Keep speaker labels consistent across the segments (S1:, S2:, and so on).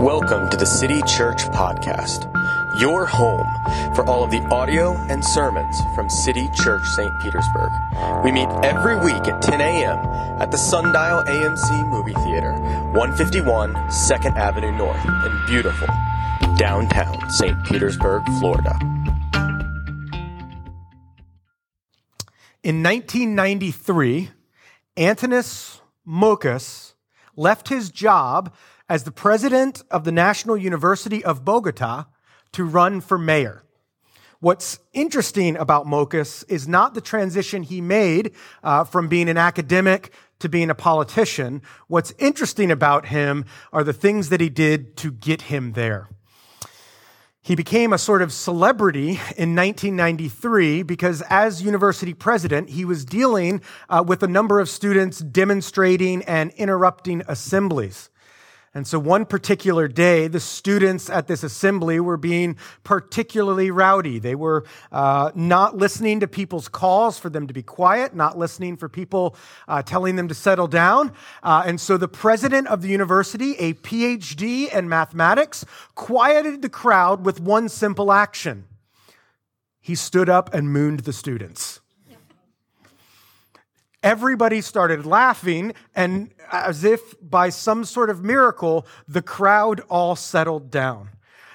S1: Welcome to the City Church Podcast, your home for all of the audio and sermons from City Church St. Petersburg. We meet every week at 10 a.m. at the Sundial AMC Movie Theater, 151 2nd Avenue North in beautiful downtown St. Petersburg, Florida.
S2: In 1993, Antanas Mockus left his job as the president of the National University of Bogota to run for mayor. What's interesting about Mockus is not the transition he made uh, from being an academic to being a politician. What's interesting about him are the things that he did to get him there. He became a sort of celebrity in 1993 because, as university president, he was dealing uh, with a number of students demonstrating and interrupting assemblies. And so one particular day, the students at this assembly were being particularly rowdy. They were uh, not listening to people's calls for them to be quiet, not listening for people uh, telling them to settle down. Uh, and so the president of the university, a PhD in mathematics, quieted the crowd with one simple action. He stood up and mooned the students. Everybody started laughing, and as if by some sort of miracle, the crowd all settled down.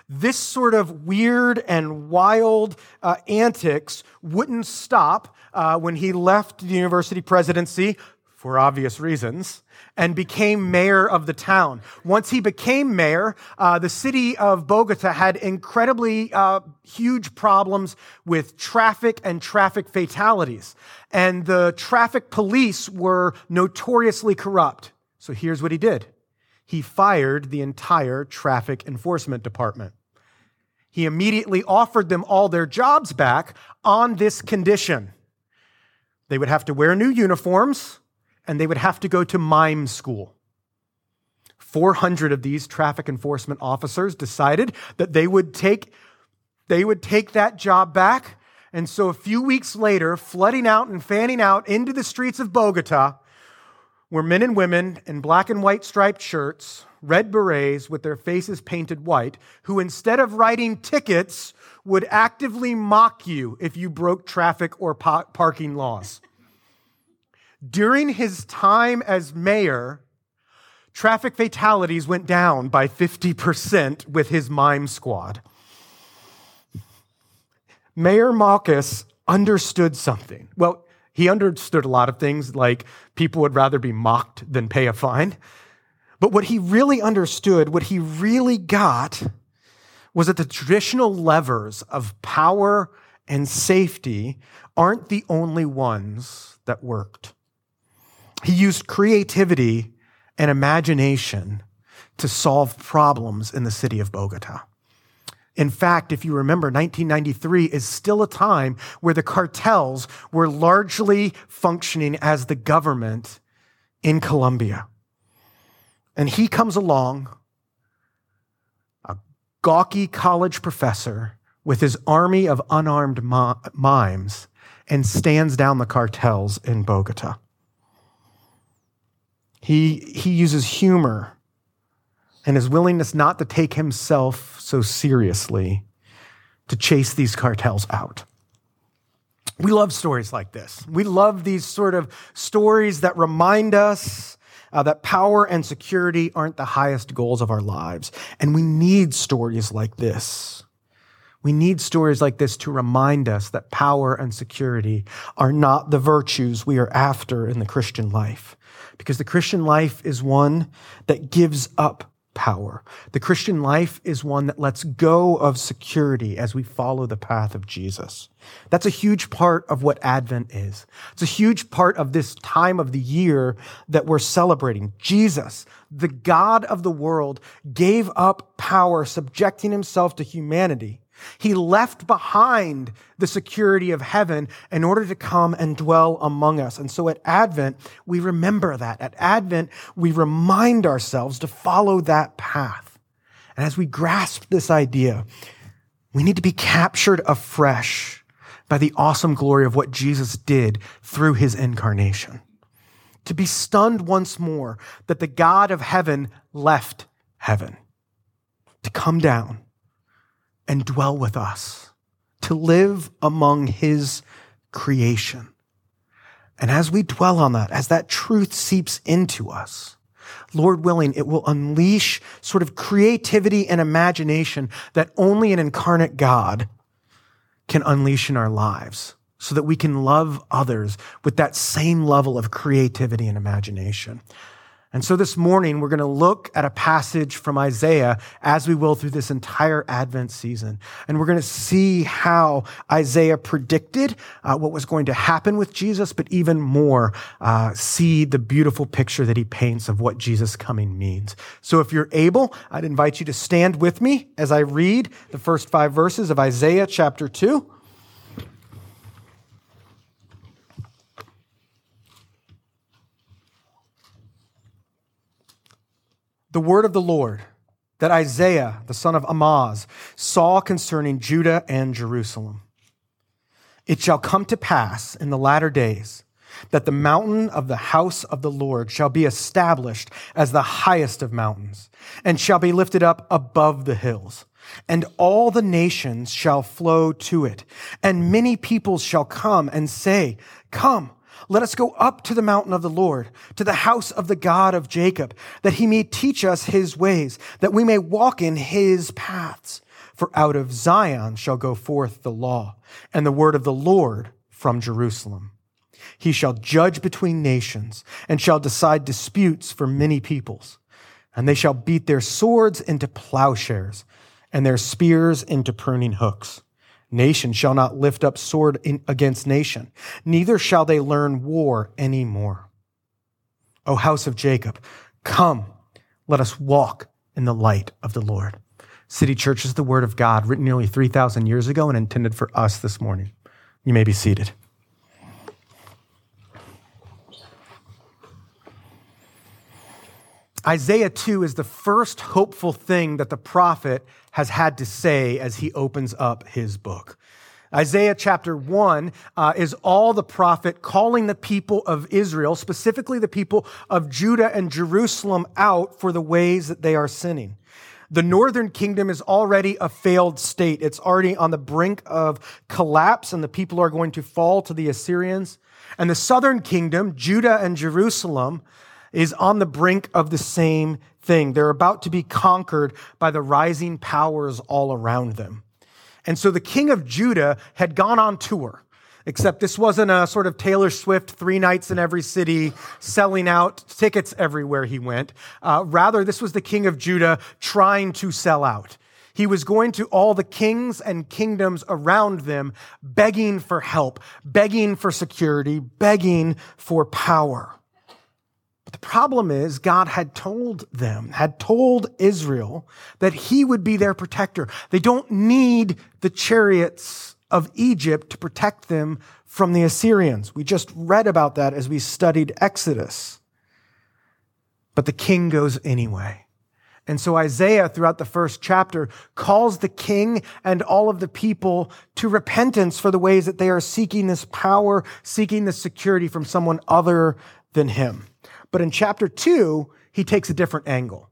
S2: This sort of weird and wild uh, antics wouldn't stop uh, when he left the university presidency for obvious reasons and became mayor of the town. Once he became mayor, uh, the city of Bogota had incredibly uh, huge problems with traffic and traffic fatalities. And the traffic police were notoriously corrupt. So here's what he did he fired the entire traffic enforcement department. He immediately offered them all their jobs back on this condition. They would have to wear new uniforms and they would have to go to mime school. 400 of these traffic enforcement officers decided that they would take, they would take that job back. And so a few weeks later, flooding out and fanning out into the streets of Bogota were men and women in black and white striped shirts, red berets with their faces painted white, who instead of writing tickets would actively mock you if you broke traffic or parking laws. During his time as mayor, traffic fatalities went down by 50% with his mime squad. Mayor Mockus understood something. Well, he understood a lot of things, like people would rather be mocked than pay a fine. But what he really understood, what he really got, was that the traditional levers of power and safety aren't the only ones that worked. He used creativity and imagination to solve problems in the city of Bogota. In fact, if you remember, 1993 is still a time where the cartels were largely functioning as the government in Colombia. And he comes along, a gawky college professor with his army of unarmed mimes, and stands down the cartels in Bogota. He, he uses humor and his willingness not to take himself so seriously to chase these cartels out. We love stories like this. We love these sort of stories that remind us uh, that power and security aren't the highest goals of our lives. And we need stories like this. We need stories like this to remind us that power and security are not the virtues we are after in the Christian life because the Christian life is one that gives up power. The Christian life is one that lets go of security as we follow the path of Jesus. That's a huge part of what Advent is. It's a huge part of this time of the year that we're celebrating. Jesus, the God of the world, gave up power, subjecting himself to humanity he left behind the security of heaven in order to come and dwell among us. And so at Advent, we remember that. At Advent, we remind ourselves to follow that path. And as we grasp this idea, we need to be captured afresh by the awesome glory of what Jesus did through his incarnation. To be stunned once more that the God of heaven left heaven to come down and dwell with us, to live among his creation. And as we dwell on that, as that truth seeps into us, Lord willing, it will unleash sort of creativity and imagination that only an incarnate God can unleash in our lives so that we can love others with that same level of creativity and imagination. And so this morning, we're going to look at a passage from Isaiah as we will through this entire Advent season. And we're going to see how Isaiah predicted uh, what was going to happen with Jesus, but even more, uh, see the beautiful picture that he paints of what Jesus coming means. So if you're able, I'd invite you to stand with me as I read the first five verses of Isaiah chapter 2. The word of the Lord that Isaiah, the son of Amoz, saw concerning Judah and Jerusalem. It shall come to pass in the latter days that the mountain of the house of the Lord shall be established as the highest of mountains and shall be lifted up above the hills. And all the nations shall flow to it. And many peoples shall come and say, Come, let us go up to the mountain of the Lord, to the house of the God of Jacob, that he may teach us his ways, that we may walk in his paths. For out of Zion shall go forth the law, and the word of the Lord from Jerusalem. He shall judge between nations, and shall decide disputes for many peoples. And they shall beat their swords into plowshares, and their spears into pruning hooks. Nation shall not lift up sword in, against nation, neither shall they learn war any more. O house of Jacob, come, let us walk in the light of the Lord. City Church is the word of God written nearly 3,000 years ago and intended for us this morning. You may be seated. Isaiah 2 is the first hopeful thing that the prophet has had to say as he opens up his book. Isaiah chapter 1 uh, is all the prophet calling the people of Israel, specifically the people of Judah and Jerusalem, out for the ways that they are sinning. The northern kingdom is already a failed state. It's already on the brink of collapse, and the people are going to fall to the Assyrians. And the southern kingdom, Judah and Jerusalem, is on the brink of the same thing. They're about to be conquered by the rising powers all around them. And so the king of Judah had gone on tour, except this wasn't a sort of Taylor Swift three nights in every city selling out tickets everywhere he went. Uh, rather, this was the king of Judah trying to sell out. He was going to all the kings and kingdoms around them, begging for help, begging for security, begging for power. The problem is, God had told them, had told Israel that he would be their protector. They don't need the chariots of Egypt to protect them from the Assyrians. We just read about that as we studied Exodus. But the king goes anyway. And so Isaiah, throughout the first chapter, calls the king and all of the people to repentance for the ways that they are seeking this power, seeking this security from someone other than him. But in chapter two, he takes a different angle.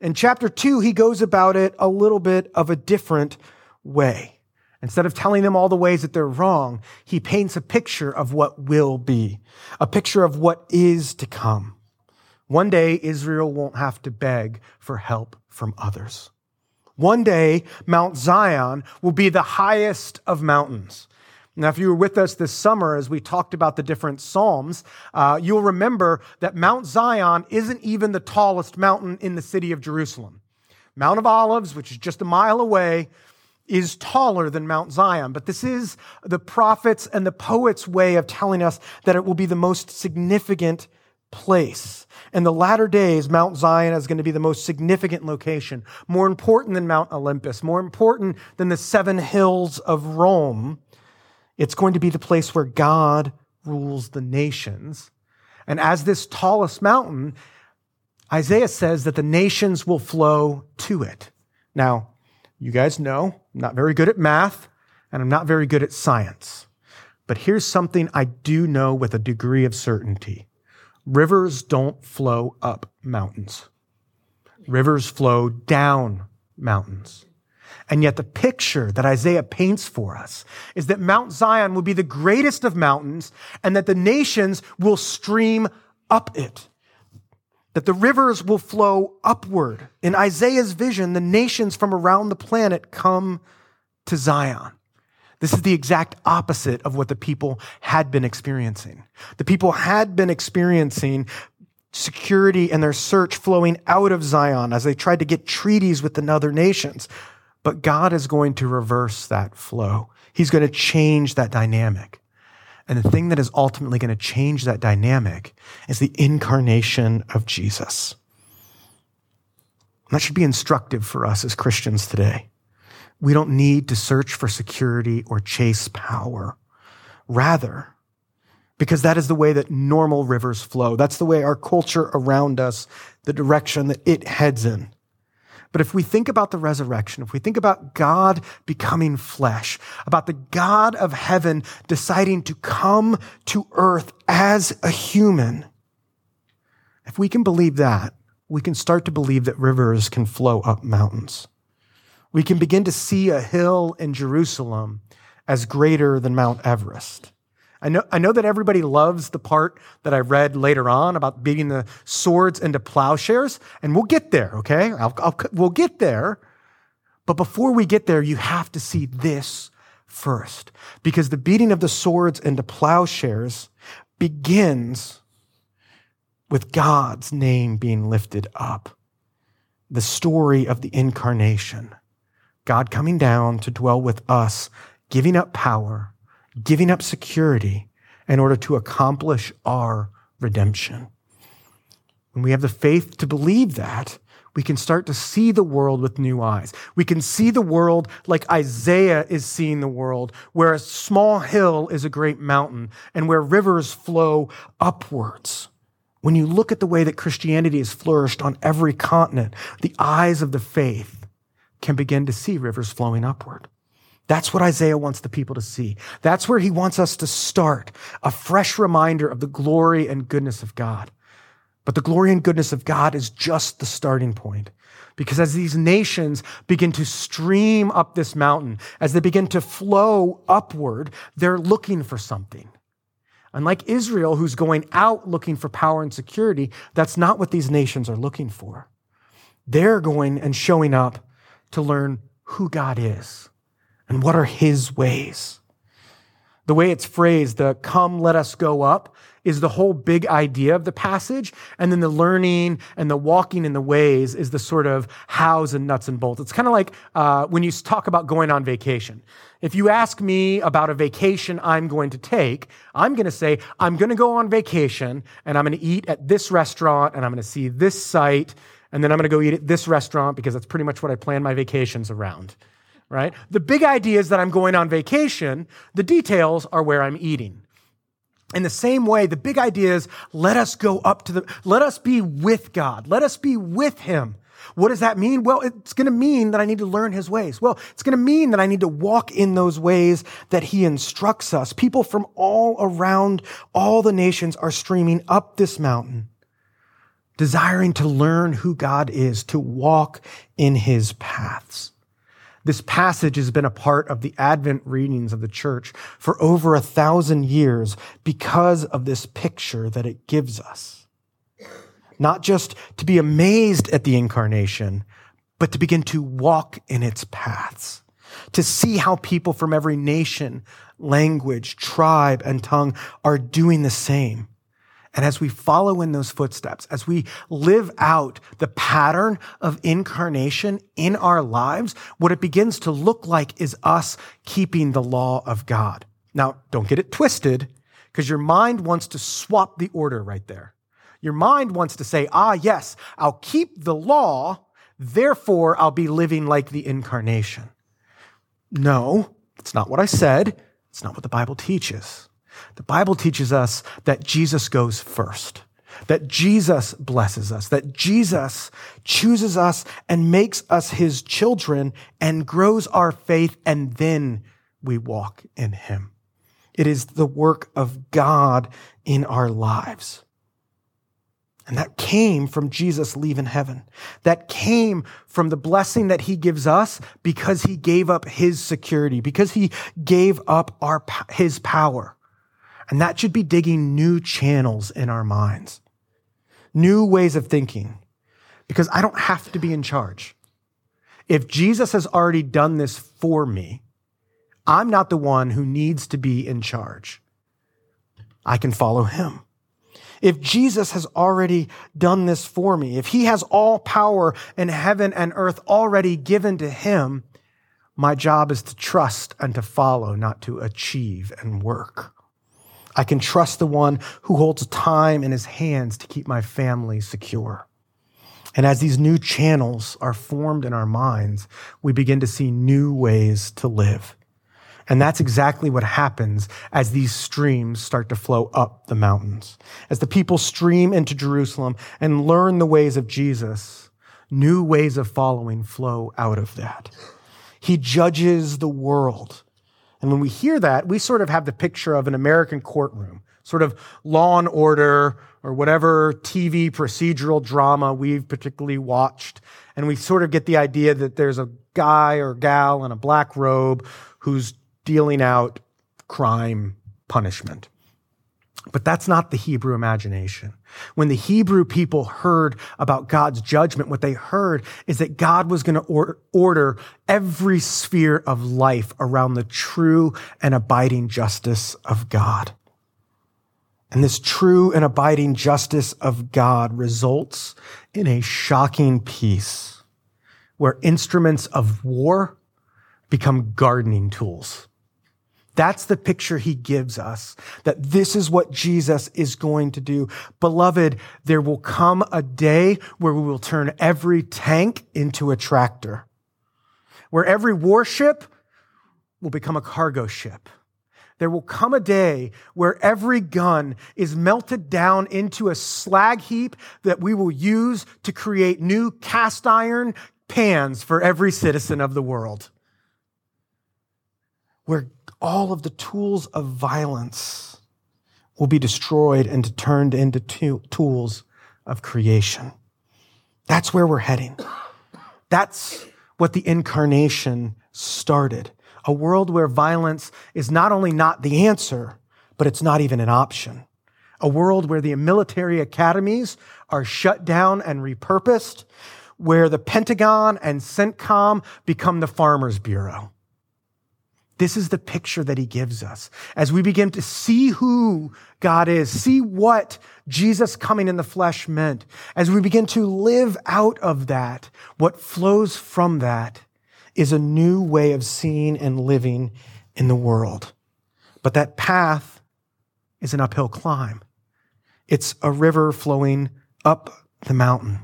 S2: In chapter two, he goes about it a little bit of a different way. Instead of telling them all the ways that they're wrong, he paints a picture of what will be, a picture of what is to come. One day, Israel won't have to beg for help from others. One day, Mount Zion will be the highest of mountains. Now, if you were with us this summer as we talked about the different Psalms, uh, you'll remember that Mount Zion isn't even the tallest mountain in the city of Jerusalem. Mount of Olives, which is just a mile away, is taller than Mount Zion. But this is the prophets and the poets' way of telling us that it will be the most significant place. In the latter days, Mount Zion is going to be the most significant location, more important than Mount Olympus, more important than the seven hills of Rome. It's going to be the place where God rules the nations. And as this tallest mountain, Isaiah says that the nations will flow to it. Now, you guys know I'm not very good at math and I'm not very good at science. But here's something I do know with a degree of certainty rivers don't flow up mountains, rivers flow down mountains. And yet the picture that Isaiah paints for us is that Mount Zion will be the greatest of mountains and that the nations will stream up it. That the rivers will flow upward. In Isaiah's vision, the nations from around the planet come to Zion. This is the exact opposite of what the people had been experiencing. The people had been experiencing security and their search flowing out of Zion as they tried to get treaties with the other nations. But God is going to reverse that flow. He's going to change that dynamic. And the thing that is ultimately going to change that dynamic is the incarnation of Jesus. And that should be instructive for us as Christians today. We don't need to search for security or chase power. Rather, because that is the way that normal rivers flow. That's the way our culture around us, the direction that it heads in. But if we think about the resurrection, if we think about God becoming flesh, about the God of heaven deciding to come to earth as a human, if we can believe that, we can start to believe that rivers can flow up mountains. We can begin to see a hill in Jerusalem as greater than Mount Everest. I know, I know that everybody loves the part that I read later on about beating the swords into plowshares, and we'll get there, okay? I'll, I'll, we'll get there. But before we get there, you have to see this first, because the beating of the swords into plowshares begins with God's name being lifted up. The story of the incarnation. God coming down to dwell with us, giving up power giving up security in order to accomplish our redemption. When we have the faith to believe that, we can start to see the world with new eyes. We can see the world like Isaiah is seeing the world, where a small hill is a great mountain and where rivers flow upwards. When you look at the way that Christianity has flourished on every continent, the eyes of the faith can begin to see rivers flowing upward. That's what Isaiah wants the people to see. That's where he wants us to start a fresh reminder of the glory and goodness of God. But the glory and goodness of God is just the starting point. Because as these nations begin to stream up this mountain, as they begin to flow upward, they're looking for something. Unlike Israel, who's going out looking for power and security, that's not what these nations are looking for. They're going and showing up to learn who God is and what are his ways? The way it's phrased, the come, let us go up, is the whole big idea of the passage. And then the learning and the walking in the ways is the sort of hows and nuts and bolts. It's kind of like uh, when you talk about going on vacation. If you ask me about a vacation I'm going to take, I'm going to say, I'm going to go on vacation and I'm going to eat at this restaurant and I'm going to see this site and then I'm going to go eat at this restaurant because that's pretty much what I plan my vacations around right? The big idea is that I'm going on vacation. The details are where I'm eating. In the same way, the big idea is let us go up to the, let us be with God. Let us be with Him. What does that mean? Well, it's going to mean that I need to learn His ways. Well, it's going to mean that I need to walk in those ways that He instructs us. People from all around all the nations are streaming up this mountain, desiring to learn who God is, to walk in His paths. This passage has been a part of the Advent readings of the church for over a thousand years because of this picture that it gives us. Not just to be amazed at the incarnation, but to begin to walk in its paths, to see how people from every nation, language, tribe, and tongue are doing the same and as we follow in those footsteps, as we live out the pattern of incarnation in our lives, what it begins to look like is us keeping the law of God. Now, don't get it twisted, because your mind wants to swap the order right there. Your mind wants to say, ah, yes, I'll keep the law, therefore I'll be living like the incarnation. No, it's not what I said. It's not what the Bible teaches. The Bible teaches us that Jesus goes first, that Jesus blesses us, that Jesus chooses us and makes us his children and grows our faith, and then we walk in him. It is the work of God in our lives. And that came from Jesus leaving heaven. That came from the blessing that he gives us because he gave up his security, because he gave up our, his power. And that should be digging new channels in our minds, new ways of thinking, because I don't have to be in charge. If Jesus has already done this for me, I'm not the one who needs to be in charge. I can follow him. If Jesus has already done this for me, if he has all power in heaven and earth already given to him, my job is to trust and to follow, not to achieve and work. I can trust the one who holds time in his hands to keep my family secure. And as these new channels are formed in our minds, we begin to see new ways to live. And that's exactly what happens as these streams start to flow up the mountains. As the people stream into Jerusalem and learn the ways of Jesus, new ways of following flow out of that. He judges the world. And when we hear that, we sort of have the picture of an American courtroom, sort of law and order or whatever TV procedural drama we've particularly watched. And we sort of get the idea that there's a guy or gal in a black robe who's dealing out crime punishment. But that's not the Hebrew imagination. When the Hebrew people heard about God's judgment, what they heard is that God was going to order every sphere of life around the true and abiding justice of God. And this true and abiding justice of God results in a shocking peace where instruments of war become gardening tools. That's the picture he gives us, that this is what Jesus is going to do. Beloved, there will come a day where we will turn every tank into a tractor, where every warship will become a cargo ship. There will come a day where every gun is melted down into a slag heap that we will use to create new cast iron pans for every citizen of the world. Where all of the tools of violence will be destroyed and turned into tools of creation. That's where we're heading. That's what the incarnation started. A world where violence is not only not the answer, but it's not even an option. A world where the military academies are shut down and repurposed, where the Pentagon and CENTCOM become the Farmers Bureau this is the picture that he gives us. As we begin to see who God is, see what Jesus coming in the flesh meant, as we begin to live out of that, what flows from that is a new way of seeing and living in the world. But that path is an uphill climb. It's a river flowing up the mountain.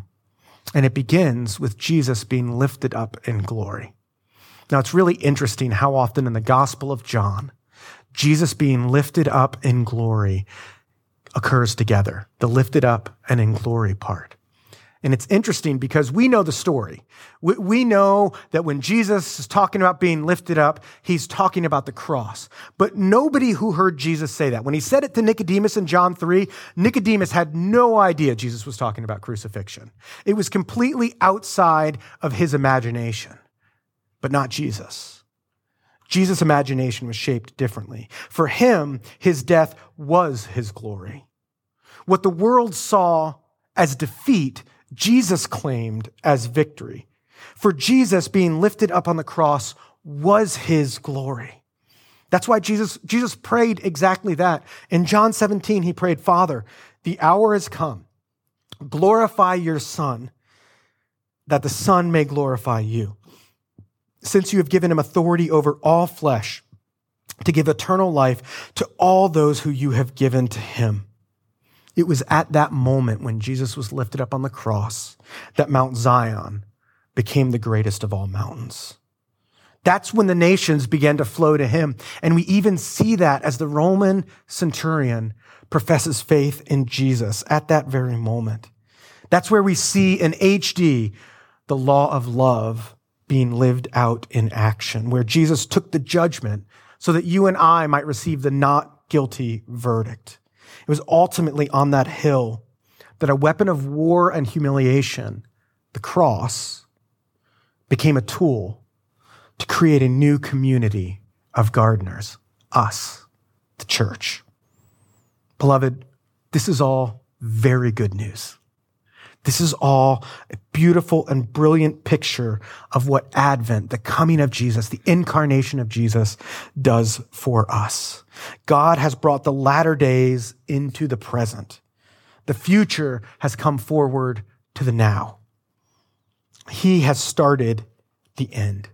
S2: And it begins with Jesus being lifted up in glory. Now, it's really interesting how often in the Gospel of John, Jesus being lifted up in glory occurs together, the lifted up and in glory part. And it's interesting because we know the story. We, know that when Jesus is talking about being lifted up, he's talking about the cross. But nobody who heard Jesus say that, when he said it to Nicodemus in John 3, Nicodemus had no idea Jesus was talking about crucifixion. It was completely outside of his imagination but not Jesus. Jesus' imagination was shaped differently. For him, his death was his glory. What the world saw as defeat, Jesus claimed as victory. For Jesus being lifted up on the cross was his glory. That's why Jesus, Jesus prayed exactly that. In John 17, he prayed, Father, the hour has come. Glorify your Son, that the Son may glorify you since you have given him authority over all flesh to give eternal life to all those who you have given to him. It was at that moment when Jesus was lifted up on the cross that Mount Zion became the greatest of all mountains. That's when the nations began to flow to him. And we even see that as the Roman centurion professes faith in Jesus at that very moment. That's where we see in HD the law of love being lived out in action, where Jesus took the judgment so that you and I might receive the not guilty verdict. It was ultimately on that hill that a weapon of war and humiliation, the cross, became a tool to create a new community of gardeners, us, the church. Beloved, this is all very good news. This is all a beautiful and brilliant picture of what Advent, the coming of Jesus, the incarnation of Jesus, does for us. God has brought the latter days into the present. The future has come forward to the now. He has started the end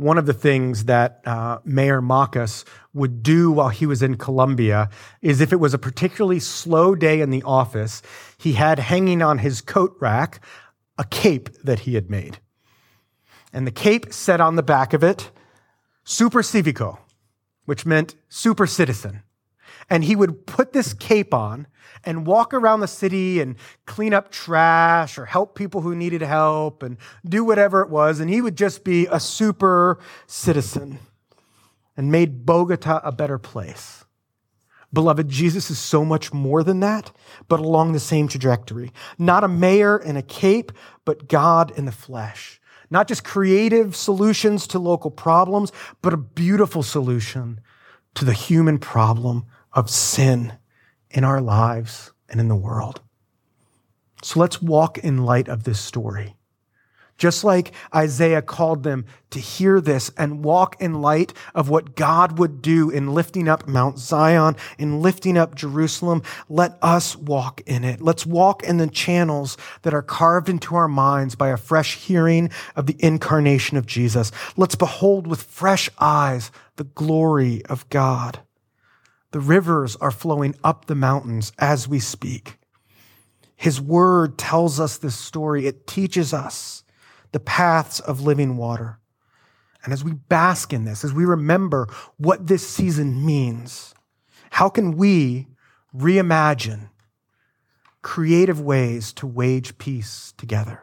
S2: one of the things that uh, Mayor Mockus would do while he was in Colombia is if it was a particularly slow day in the office, he had hanging on his coat rack a cape that he had made. And the cape said on the back of it, Super Civico, which meant super citizen. And he would put this cape on and walk around the city and clean up trash or help people who needed help and do whatever it was. And he would just be a super citizen and made Bogota a better place. Beloved, Jesus is so much more than that, but along the same trajectory. Not a mayor in a cape, but God in the flesh. Not just creative solutions to local problems, but a beautiful solution to the human problem of sin in our lives and in the world. So let's walk in light of this story. Just like Isaiah called them to hear this and walk in light of what God would do in lifting up Mount Zion, in lifting up Jerusalem, let us walk in it. Let's walk in the channels that are carved into our minds by a fresh hearing of the incarnation of Jesus. Let's behold with fresh eyes the glory of God. The rivers are flowing up the mountains as we speak. His word tells us this story. It teaches us the paths of living water. And as we bask in this, as we remember what this season means, how can we reimagine creative ways to wage peace together?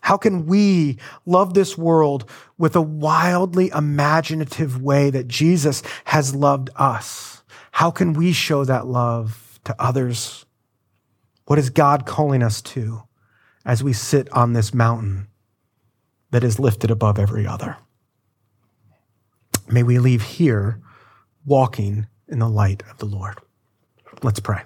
S2: How can we love this world with a wildly imaginative way that Jesus has loved us? How can we show that love to others? What is God calling us to as we sit on this mountain that is lifted above every other? May we leave here walking in the light of the Lord. Let's pray.